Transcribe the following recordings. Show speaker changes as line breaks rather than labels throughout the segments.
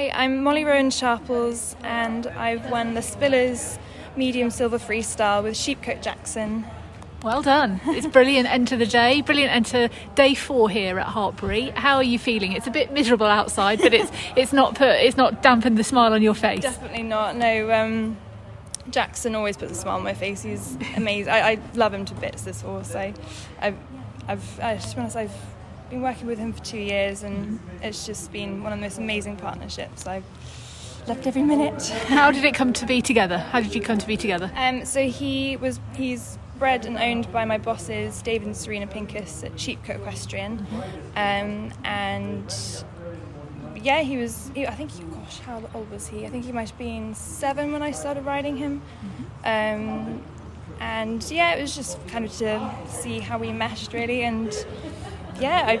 Hi, I'm Molly Rowan Sharples, and I've won the Spillers Medium Silver Freestyle with Sheepcote Jackson.
Well done. It's brilliant end to the day. Brilliant end to day four here at Hartpury. How are you feeling? It's a bit miserable outside, but it's it's not put it's not dampened the smile on your face.
Definitely not. No, um, Jackson always puts a smile on my face. He's amazing. I, I love him to bits. This horse. I, I've, I've, I, to say I've been working with him for two years, and it's just been one of the most amazing partnerships. I've loved every minute.
How did it come to be together? How did you come to be together?
Um, so he was he's bred and owned by my bosses David and Serena Pincus at Sheepcote Equestrian, um, and yeah, he was. He, I think, he, gosh, how old was he? I think he might have been seven when I started riding him. Um, and yeah, it was just kind of to see how we meshed really, and yeah, I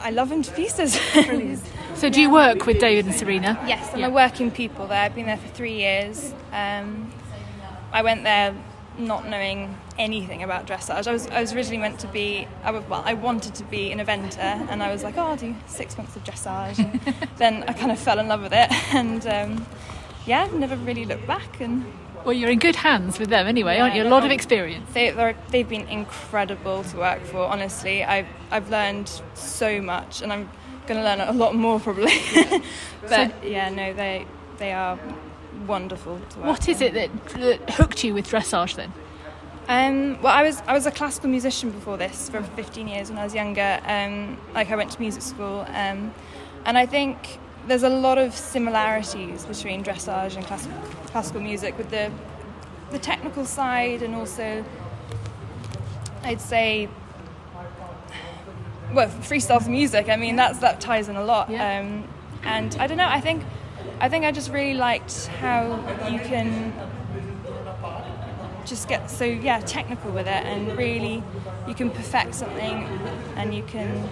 I love him to pieces.
So do you work with David and Serena?
Yes, I'm
Yeah.
a working pupil there. I've been there for three years. Um, I went there not knowing anything about dressage. I was, I was originally meant to be, I was, well, I wanted to be an eventer, and I was like, oh, I'll do six months of dressage. And then I kind of fell in love with it, and um, yeah, I've never really looked back. And
Well, you're in good hands with them anyway, aren't you? A lot of experience.
they, they've been incredible to work for. Honestly, I've I've learned so much, and I'm going to learn a lot more probably. but yeah, no, they they are wonderful to work.
What is it that, that hooked you with dressage then?
Um, well, I was I was a classical musician before this for 15 years when I was younger. Um, like I went to music school, um, and I think there's a lot of similarities between dressage and classical classical music with the the technical side and also I'd say well freestyle music. I mean that's that ties in a lot.
Yeah.
Um, and I don't know. I think I think I just really liked how you can just get so yeah technical with it and really you can perfect something and you can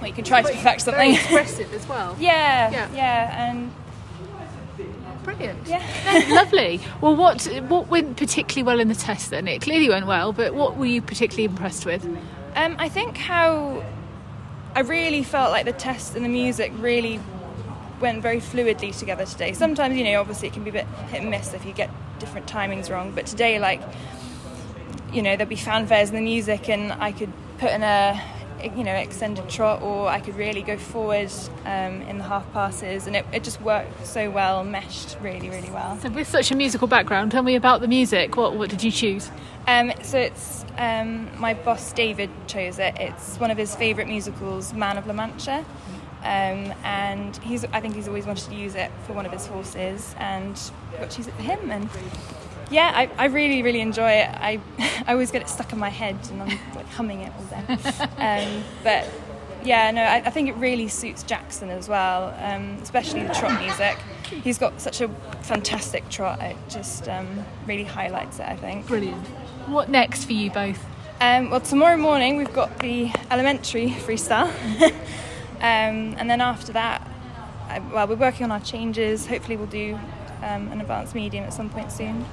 well you can try to perfect something Very
expressive as well.
yeah,
Yeah.
yeah and
Brilliant.
yeah
Lovely. Well, what what went particularly well in the test then? It clearly went well, but what were you particularly impressed with?
um, I think how I really felt like the test and the music really went very fluidly together today sometimes you know obviously it can be a bit hit and miss if you get different timings wrong but today like you know there'd be fanfares in the music and I could put in a you know extended trot or I could really go forward um, in the half passes. And it, it just worked so well meshed really really well.
So, with such a musical background, tell me about the music. What what did you choose?
um, so it's um, my boss David chose it. It's one of his favourite musicals Man of La Mancha. Um, and he's I think he's always wanted to use it for one of his horses and got to use it for him. And yeah I, I really really enjoy it I, I always get it stuck in my head and I'm like humming it all day um, but yeah no I, I think it really suits Jackson as well um, especially the trot music he's got such a fantastic trot it just um, really highlights it I think
Brilliant. What next for you both?
um, well, tomorrow morning we've got the elementary freestyle, um, and then after that, well, we're working on our changes. Hopefully, we'll do um, an advanced medium at some point soon,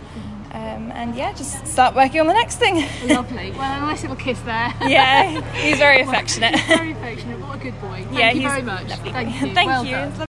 um, and yeah, just start working on the next thing.
Lovely. Well, a nice little kiss there.
yeah, he's very affectionate.
Very affectionate. What a good boy. Thank
yeah,
you
he's
very much.
lovely.
Thank you.
Thank
Well
you.